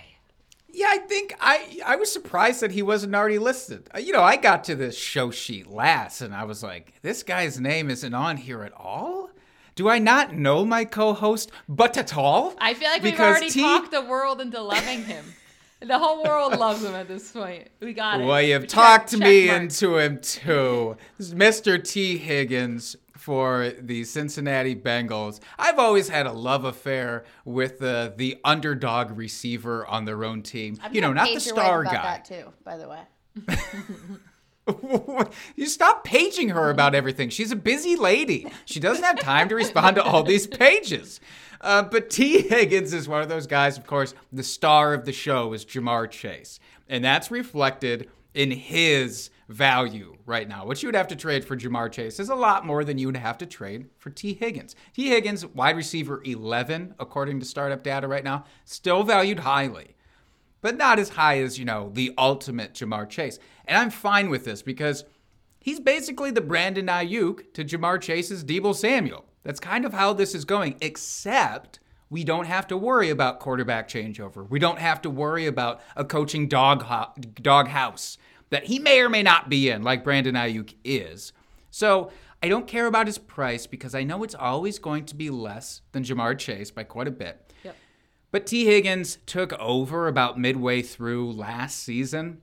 Yeah, I think I I was surprised that he wasn't already listed. Uh, You know, I got to this show sheet last and I was like, this guy's name isn't on here at all? Do I not know my co-host but at all? I feel like we've already T- talked the world into loving him. the whole world loves him at this point. We got it. Well, you've Check- talked check me mark. into him too. This is Mr. Tee Higgins for the Cincinnati Bengals. I've always had a love affair with uh, the underdog receiver on their own team. I'm you know, not the page your star about guy. That too, by the way. you stop paging her about everything. She's a busy lady. She doesn't have time to respond to all these pages. Uh, but Tee Higgins is one of those guys, of course, the star of the show is Ja'Marr Chase. And that's reflected in his value right now. What you would have to trade for Ja'Marr Chase is a lot more than you would have to trade for Tee Higgins. Tee Higgins, wide receiver 11, according to startup data right now, still valued highly but not as high as, you know, the ultimate Ja'Marr Chase. And I'm fine with this because he's basically the Brandon Aiyuk to Ja'Marr Chase's Deebo Samuel. That's kind of how this is going, except we don't have to worry about quarterback changeover. We don't have to worry about a coaching dog ho- doghouse that he may or may not be in, like Brandon Aiyuk is. So I don't care about his price because I know it's always going to be less than Ja'Marr Chase by quite a bit. Yep. But Tee Higgins took over about midway through last season.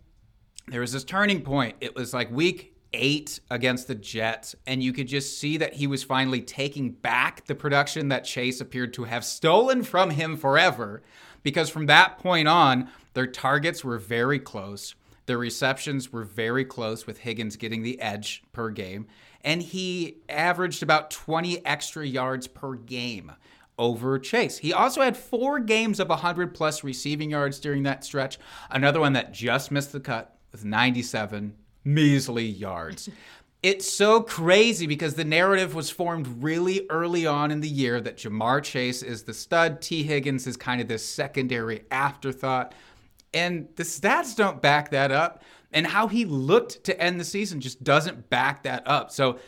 There was this turning point. It was like week eight against the Jets, and you could just see that he was finally taking back the production that Chase appeared to have stolen from him forever. Because from that point on, their targets were very close. Their receptions were very close, with Higgins getting the edge per game. And he averaged about 20 extra yards per game over Chase. He also had four games of 100 plus receiving yards during that stretch. Another one that just missed the cut with 97 measly yards. It's so crazy because the narrative was formed really early on in the year that Ja'Marr Chase is the stud, Tee Higgins is kind of this secondary afterthought. And the stats don't back that up. And how he looked to end the season just doesn't back that up. So,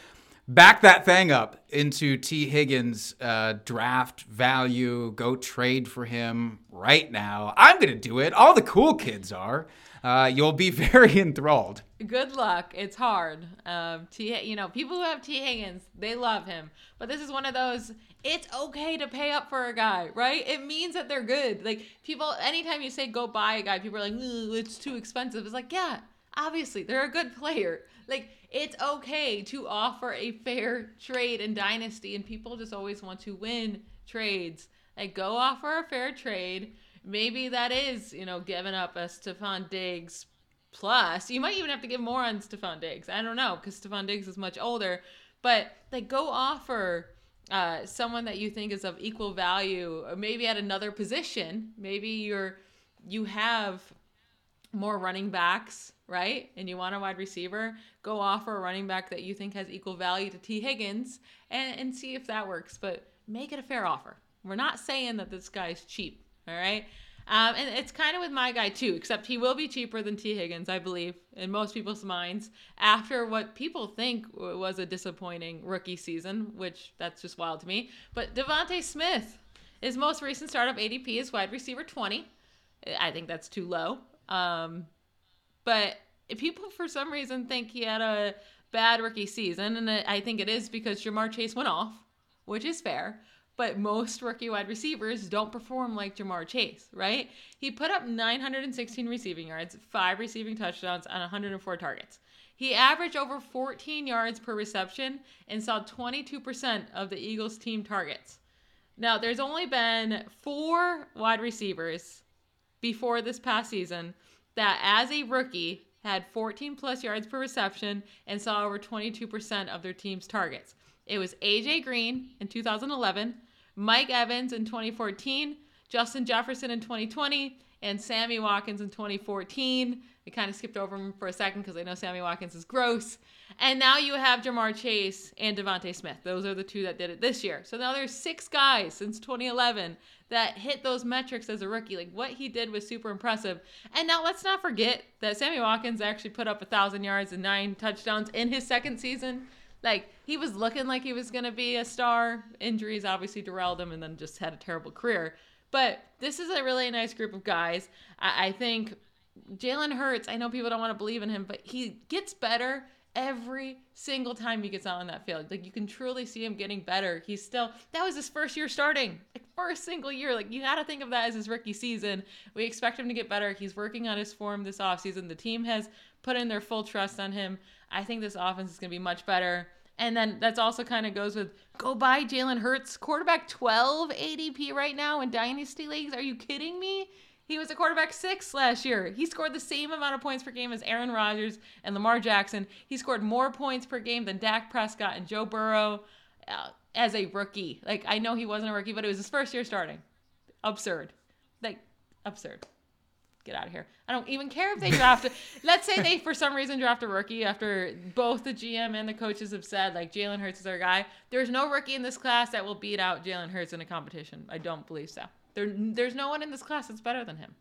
back that thing up into Tee Higgins' uh, draft value. Go trade for him right now. I'm going to do it. All the cool kids are. Uh, you'll be very enthralled. Good luck. It's hard. Um, T, you know, people who have Tee Higgins, they love him. But this is one of those. It's okay to pay up for a guy, right? It means that they're good. Like people, anytime you say go buy a guy, people are like, "Ugh, it's too expensive. It's like, yeah, obviously they're a good player. Like it's okay to offer a fair trade in dynasty, and people just always want to win trades. Like go offer a fair trade. Maybe that is, you know, giving up a Stefon Diggs plus. You might even have to give more on Stefon Diggs. I don't know because Stefon Diggs is much older, but like go offer uh, someone that you think is of equal value, or maybe at another position. Maybe you're you have more running backs, right? And you want a wide receiver, go offer a running back that you think has equal value to Tee Higgins and, and see if that works. But make it a fair offer. We're not saying that this guy's cheap, all right? Um, and it's kind of with my guy too, except he will be cheaper than Tee Higgins, I believe, in most people's minds, after what people think was a disappointing rookie season, which that's just wild to me. But DeVonta Smith, his most recent startup ADP is wide receiver 20. I think that's too low. Um, but people, for some reason, think he had a bad rookie season, and I think it is because Ja'Marr Chase went off, which is fair. But most rookie wide receivers don't perform like Ja'Marr Chase, right? He put up 916 receiving yards, five receiving touchdowns, on 104 targets. He averaged over 14 yards per reception and saw 22% of the Eagles' team targets. Now, there's only been four wide receivers before this past season that as a rookie had 14 plus yards per reception and saw over 22% of their team's targets. It was AJ Green in 2011, Mike Evans in 2014, Justin Jefferson in 2020, and Sammy Watkins in 2014. We kind of skipped over him for a second because I know Sammy Watkins is gross. And now you have Ja'Marr Chase and DeVonta Smith. Those are the two that did it this year. So now there's six guys since 2011 that hit those metrics as a rookie. Like what he did was super impressive. And now let's not forget that Sammy Watkins actually put up a thousand yards and nine touchdowns in his second season. Like he was looking like he was gonna be a star. Injuries obviously derailed him, and then just had a terrible career. But this is a really nice group of guys. I, I think Jalen Hurts, I know people don't want to believe in him, but he gets better every single time he gets out on that field. Like you can truly see him getting better. He's still that was his first year starting. Like first single year. Like you got to think of that as his rookie season. We expect him to get better. He's working on his form this offseason. The team has put in their full trust on him. I think this offense is going to be much better. And then that's also kind of goes with go buy Jalen Hurts, quarterback 12 ADP right now in dynasty leagues. Are you kidding me? He was a quarterback six last year. He scored the same amount of points per game as Aaron Rodgers and Lamar Jackson. He scored more points per game than Dak Prescott and Joe Burrow uh, as a rookie. Like, I know he wasn't a rookie, but it was his first year starting. Absurd. Like, absurd. Get out of here. I don't even care if they draft. let's say they, for some reason, draft a rookie after both the GM and the coaches have said, like, Jalen Hurts is our guy. There's no rookie in this class that will beat out Jalen Hurts in a competition. I don't believe so. There, there's no one in this class that's better than him.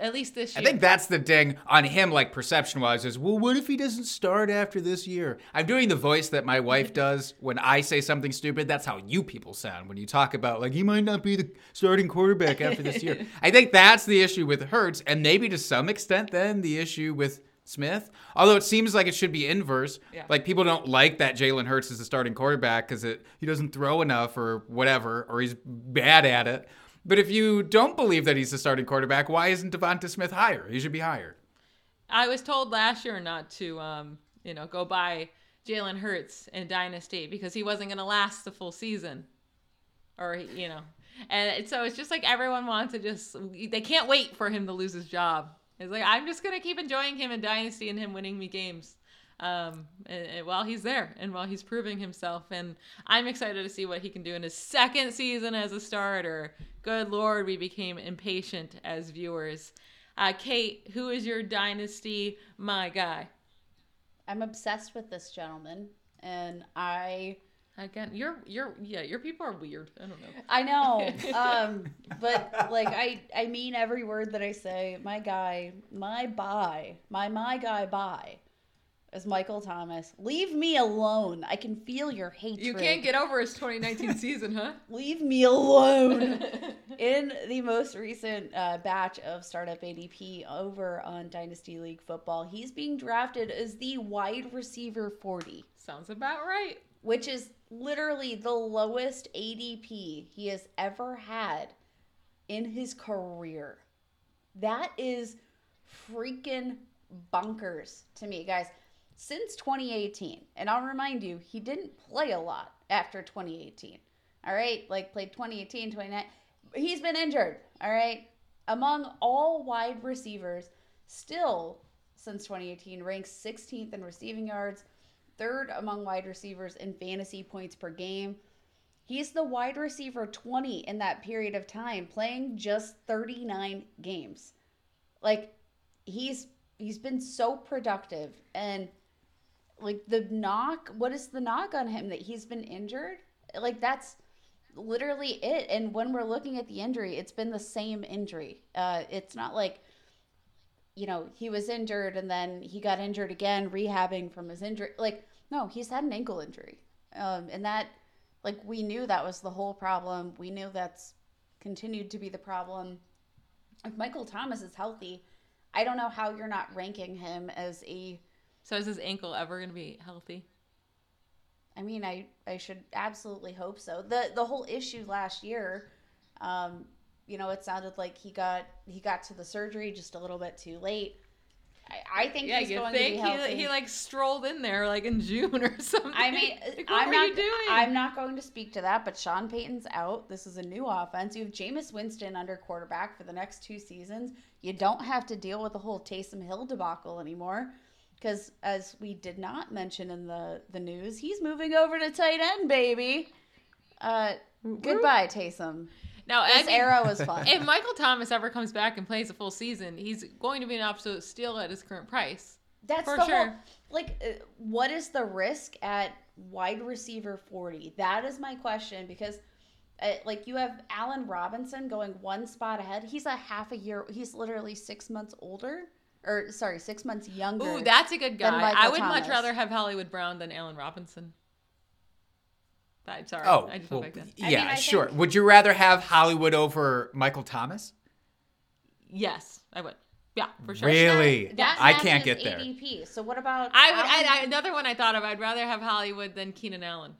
At least this year. I think that's the ding on him, like perception wise, is well, what if he doesn't start after this year? I'm doing the voice that my wife does when I say something stupid. That's how you people sound when you talk about, like, he might not be the starting quarterback after this year. I think that's the issue with Hurts, and maybe to some extent, then the issue with Smith. Although it seems like it should be inverse. Yeah. Like people don't like that Jalen Hurts is the starting quarterback because he doesn't throw enough or whatever, or he's bad at it. But if you don't believe that he's the starting quarterback, why isn't DeVonta Smith higher? He should be higher. I was told last year not to, um, you know, go buy Jalen Hurts in Dynasty because he wasn't going to last the full season, or you know, and so it's just like everyone wants to just they can't wait for him to lose his job. It's like I'm just gonna keep enjoying him in Dynasty and him winning me games um, and, and while he's there and while he's proving himself. And I'm excited to see what he can do in his second season as a starter. Good Lord, we became impatient as viewers. Uh, Kate, who is your dynasty my guy? I'm obsessed with this gentleman, and I. Again, you're you're yeah, your people are weird. I don't know. I know, um, but like I I mean every word that I say. My guy, my buy, my my guy buy as Michael Thomas. Leave me alone. I can feel your hatred. You can't get over his 2019 season, huh? Leave me alone. In the most recent uh, batch of startup ADP over on Dynasty League Football, he's being drafted as the wide receiver 40. Sounds about right. Which is literally the lowest ADP he has ever had in his career. That is freaking bunkers to me, guys since 2018. And I'll remind you, he didn't play a lot after 2018. All right, like played 2018, 29. He's been injured. All right. Among all wide receivers, still since 2018, ranks 16th in receiving yards, third among wide receivers in fantasy points per game. He's the wide receiver 20 in that period of time, playing just 39 games. Like he's he's been so productive and like the knock what is the knock on him? That he's been injured? Like that's literally it. And when we're looking at the injury it's been the same injury. Uh it's not like you know he was injured and then he got injured again rehabbing from his injury. Like no he's had an ankle injury. Um and that like we knew that was the whole problem. We knew that's continued to be the problem. If michael thomas is healthy i don't know how you're not ranking him as a so is his ankle ever going to be healthy? I mean, I I should absolutely hope so. the The whole issue last year, um, you know, it sounded like he got he got to the surgery just a little bit too late, I, I think Yeah, he's you going think to be healthy. he, he like strolled in there like in June or something? I mean, like, what I'm not. you doing? I'm not going to speak to that, but Sean Payton's out. This is a new offense. You have Jameis Winston under quarterback for the next two seasons. You don't have to deal with the whole Taysom Hill debacle anymore, because as we did not mention in the the news, he's moving over to tight end, baby. Uh, goodbye, Taysom. no, I mean, era was fun. If Michael Thomas ever comes back and plays a full season, he's going to be an absolute steal at his current price. That's For the sure. whole like uh, what is the risk at wide receiver 40? That is my question because uh, like you have Allen Robinson going one spot ahead. He's a half a year he's literally 6 months older or sorry, 6 months younger. Ooh, that's a good guy. Michael I would much rather have Hollywood Brown than Allen Robinson. I'm sorry. Oh, I just well, went back then. I yeah, mean, I sure. think- Would you rather have Hollywood over Michael Thomas? Yes, I would. Yeah, for sure. Really? That I can't matches get there. ADP. So what about I would. I, I, another one I thought of. I'd rather have Hollywood than Keenan Allen.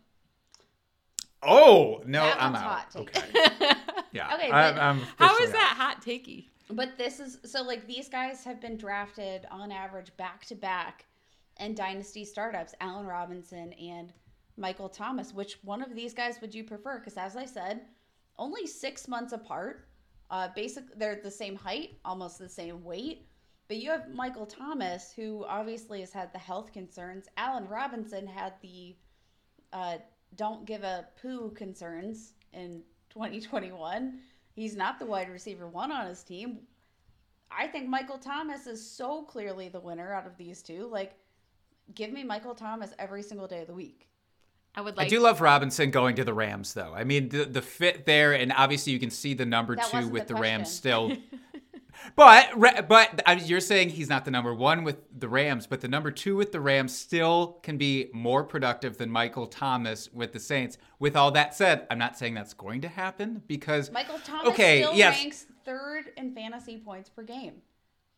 Oh no, That I'm one's out. hot take. Okay. Yeah. Okay, I- but I'm How officially is out. that hot takey? But this is so like these guys have been drafted on average back to back in dynasty startups. Allen Robinson and Michael Thomas. Which one of these guys would you prefer? Because as I said, only six months apart. Uh, basically, they're the same height, almost the same weight. But you have Michael Thomas, who obviously has had the health concerns. Allen Robinson had the uh, don't give a poo concerns in 2021. He's not the wide receiver one on his team. I think Michael Thomas is so clearly the winner out of these two. Like, give me Michael Thomas every single day of the week. I would like. I do love Robinson going to the Rams, though. I mean, the, the fit there, and obviously you can see the number That two with the the, Rams still. but but you're saying he's not the number one with the Rams, but the number two with the Rams still can be more productive than Michael Thomas with the Saints. With all that said, I'm not saying that's going to happen because Michael Thomas Okay, still yes. ranks third in fantasy points per game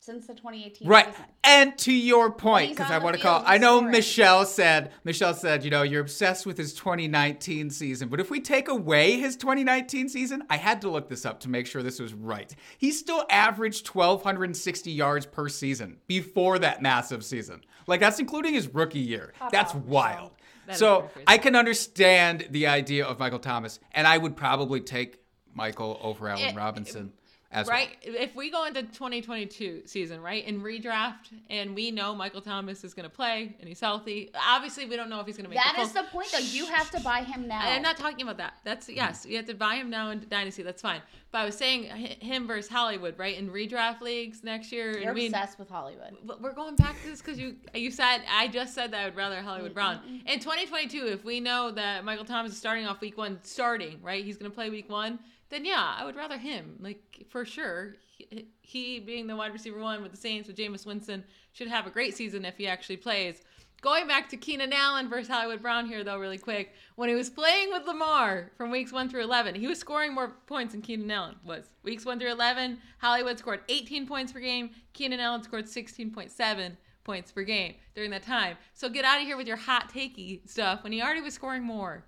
since the 2018 Right. season. And to your point, because I want to call, I know scoring. Michelle said, Michelle said, you know, you're obsessed with his 2019 season. But if we take away his 2019 season, I had to look this up to make sure this was right. He still averaged 1,260 yards per season before that massive season. Like, that's including his rookie year. that's out, wild. That so. I can understand the idea of Michael Thomas, and I would probably take Michael over Allen It- Robinson as right if we go into 2022 season right in redraft and we know michael thomas is going to play and he's healthy obviously we don't know if he's going to make That the is the point, though. You have to buy him now. I'm not talking about that. That's mm. yes, you have to buy him now in Dynasty. That's fine. But I was saying him versus Hollywood, right? In redraft leagues next year. You're mean, obsessed with Hollywood. we're going back to this because you you said I just said that I would rather Hollywood Brown in 2022. If we know that Michael Thomas is starting off week one, starting right, he's going to play week one. Then yeah, I would rather him like for sure. He, he being the wide receiver one with the Saints with Jameis Winston should have a great season if he actually plays. Going back to Keenan Allen versus Hollywood Brown here, though, really quick. When he was playing with Lamar from weeks 1 through 11, he was scoring more points than Keenan Allen was. Weeks 1 through 11, Hollywood scored 18 points per game. Keenan Allen scored 16.7 points per game during that time. So get out of here with your hot takey stuff when he already was scoring more.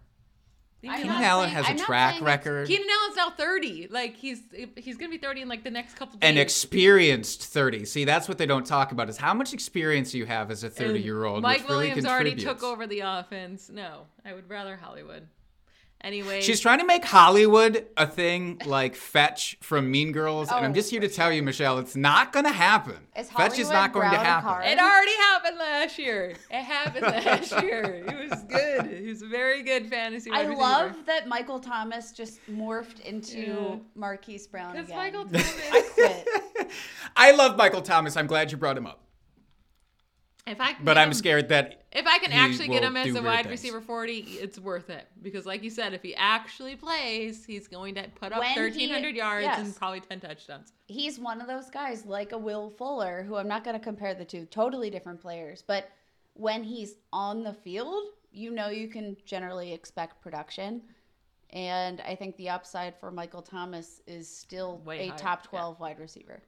Keenan Allen saying- has a I'm not track record. Keenan Allen's now 30. Like he's he's gonna be 30 in like the next couple days. an experienced 30. See, that's what they don't talk about is how much experience you have as a 30 year old. Mike which really Williams already took over the offense. No, I would rather Hollywood. Anyway, She's trying to make Hollywood a thing like Fetch from Mean Girls, and I'm Oh, just here to tell you, Michelle, it's not going to happen. Is Fetch is not going to happen. card? It already happened last year. It happened last year. It was good. It was a very good fantasy. I love receiver. that Michael Thomas just morphed into Yeah. Marquise Brown Because again. Michael Thomas. I quit. I love Michael Thomas. I'm glad you brought him up. If I But I'm him- scared that If I can actually get him as a wide things. receiver 40, it's worth it. Because, like you said, if he actually plays, he's going to put up When he- 1,300 yards and probably 10 touchdowns. He's one of those guys like a Will Fuller, who I'm not going to compare the two, totally different players. But when he's on the field, you know you can generally expect production. And I think the upside for Michael Thomas is still Way a higher, top yeah. 12 wide receiver.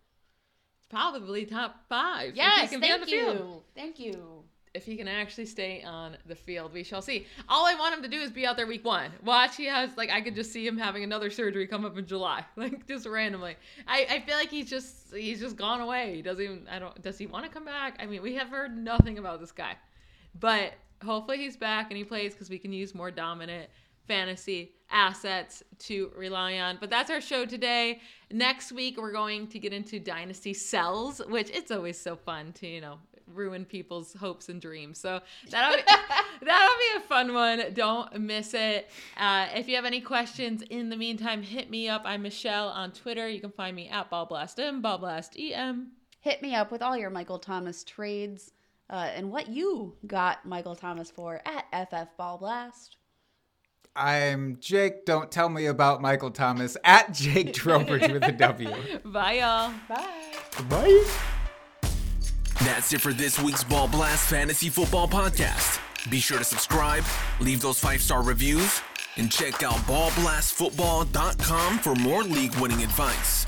Probably top five. Yes, can thank the field. you. Thank you. if he can actually stay on the field, we shall see. All I want him to do is be out there week one. Watch, he has like I could just see him having another surgery come up in July, like just randomly. I, I feel like he's just he's just gone away. He doesn't even I don't does he want to come back? I mean, we have heard nothing about this guy, but hopefully he's back and he plays because we can use more dominant fantasy assets to rely on. But that's our show today. Next week we're going to get into dynasty sells, which it's always so fun to you know ruin people's hopes and dreams. So that'll be, that'll be a fun one. Don't miss it. Uh, if you have any questions in the meantime, hit me up. I'm Michelle on Twitter. You can find me at BallBlastM, BallBlastEM. Hit me up with all your Michael Thomas trades uh, and what you got Michael Thomas for at FF Ball Blast. I'm Jake. Don't tell me about Michael Thomas at Jake Trowbridge with a W. Bye, y'all. Bye. Bye. That's it for this week's Ball Blast Fantasy Football Podcast. Be sure to subscribe, leave those five star reviews, and check out ballblastfootball.com for more league winning advice.